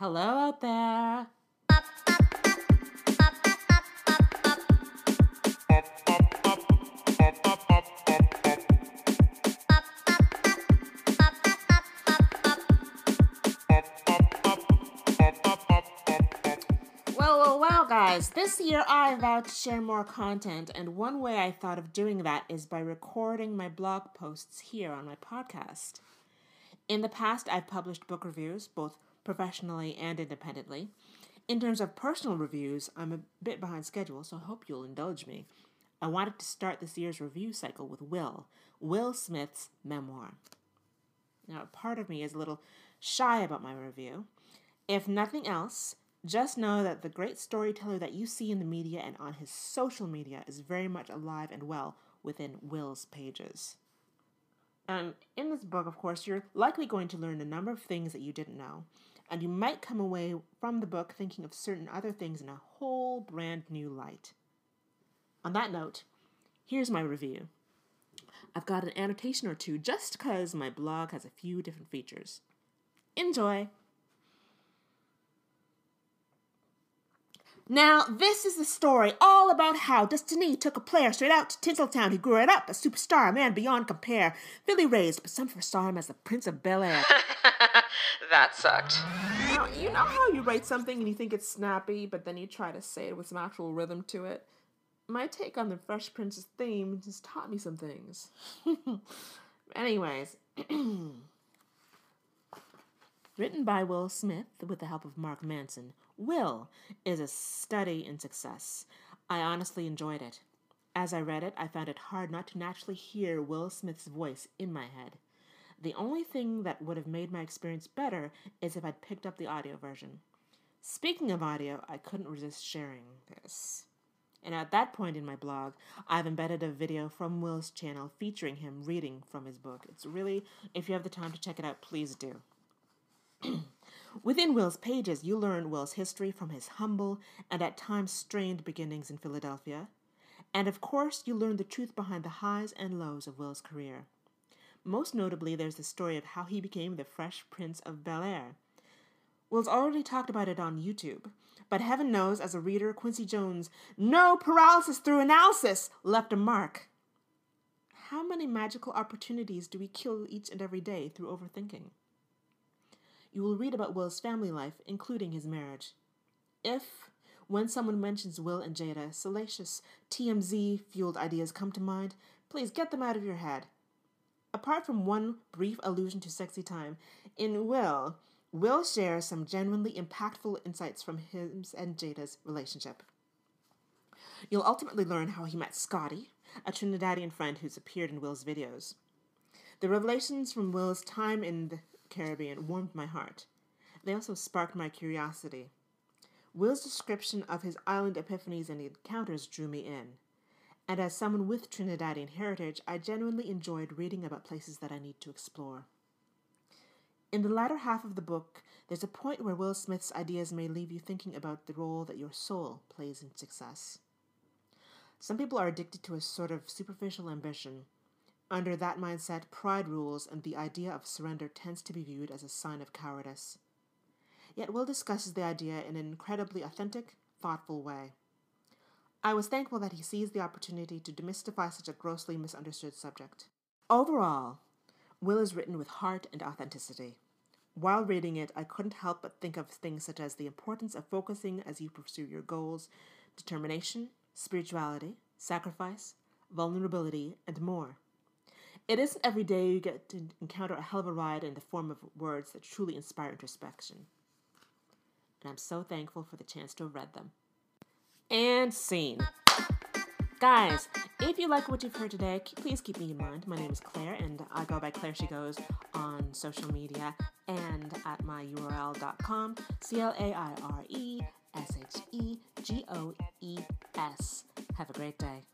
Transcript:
Hello out there. Guys, this year I vowed to share more content, and one way I thought of doing that is by recording my blog posts here on my podcast. In the past, I've published book reviews, both professionally and independently. In terms of personal reviews, I'm a bit behind schedule, so I hope you'll indulge me. I wanted to start this year's review cycle with Will, Will Smith's memoir. Now, part of me is a little shy about my review. If nothing else, just know that the great storyteller that you see in the media and on his social media is very much alive and well within Will's pages. And in this book, of course, you're likely going to learn a number of things that you didn't know. And you might come away from the book thinking of certain other things in a whole brand new light. On that note, here's my review. I've got an annotation or two just because my blog has a few different features. Enjoy! Now, this is the story all about how Destiny took a player straight out to Tinseltown who grew right up a superstar, a man beyond compare. Philly raised, but some first saw him as the Prince of Bel Air. that sucked. Now, you know how you write something and you think it's snappy, but then you try to say it with some actual rhythm to it? My take on the Fresh Prince's theme has taught me some things. Anyways, written by Will Smith with the help of Mark Manson, Will is a study in success. I honestly enjoyed it. As I read it, I found it hard not to naturally hear Will Smith's voice in my head. The only thing that would have made my experience better is if I'd picked up the audio version. Speaking of audio, I couldn't resist sharing this. And at that point in my blog, I've embedded a video from Will's channel featuring him reading from his book. It's really, if you have the time to check it out, please do. Within Will's pages, you learn Will's history from his humble and at times strained beginnings in Philadelphia. And of course, you learn the truth behind the highs and lows of Will's career. Most notably, there's the story of how he became the Fresh Prince of Bel Air. Will's already talked about it on YouTube, but heaven knows, as a reader, Quincy Jones' no paralysis through analysis left a mark. How many magical opportunities do we kill each and every day through overthinking? You will read about Will's family life, including his marriage. If, when someone mentions Will and Jada, salacious, TMZ fueled ideas come to mind, please get them out of your head. Apart from one brief allusion to sexy time, in Will, Will shares some genuinely impactful insights from his and Jada's relationship. You'll ultimately learn how he met Scotty, a Trinidadian friend who's appeared in Will's videos. The revelations from Will's time in the Caribbean warmed my heart. They also sparked my curiosity. Will's description of his island epiphanies and encounters drew me in. And as someone with Trinidadian heritage, I genuinely enjoyed reading about places that I need to explore. In the latter half of the book, there's a point where Will Smith's ideas may leave you thinking about the role that your soul plays in success. Some people are addicted to a sort of superficial ambition. Under that mindset, pride rules, and the idea of surrender tends to be viewed as a sign of cowardice. Yet Will discusses the idea in an incredibly authentic, thoughtful way. I was thankful that he seized the opportunity to demystify such a grossly misunderstood subject. Overall, Will is written with heart and authenticity. While reading it, I couldn't help but think of things such as the importance of focusing as you pursue your goals, determination, spirituality, sacrifice, vulnerability, and more. It isn't every day you get to encounter a hell of a ride in the form of words that truly inspire introspection. And I'm so thankful for the chance to have read them. And scene. Guys, if you like what you've heard today, please keep me in mind. My name is Claire, and I go by Claire She Goes on social media and at myurl.com. C L A I R E S H E G O E S. Have a great day.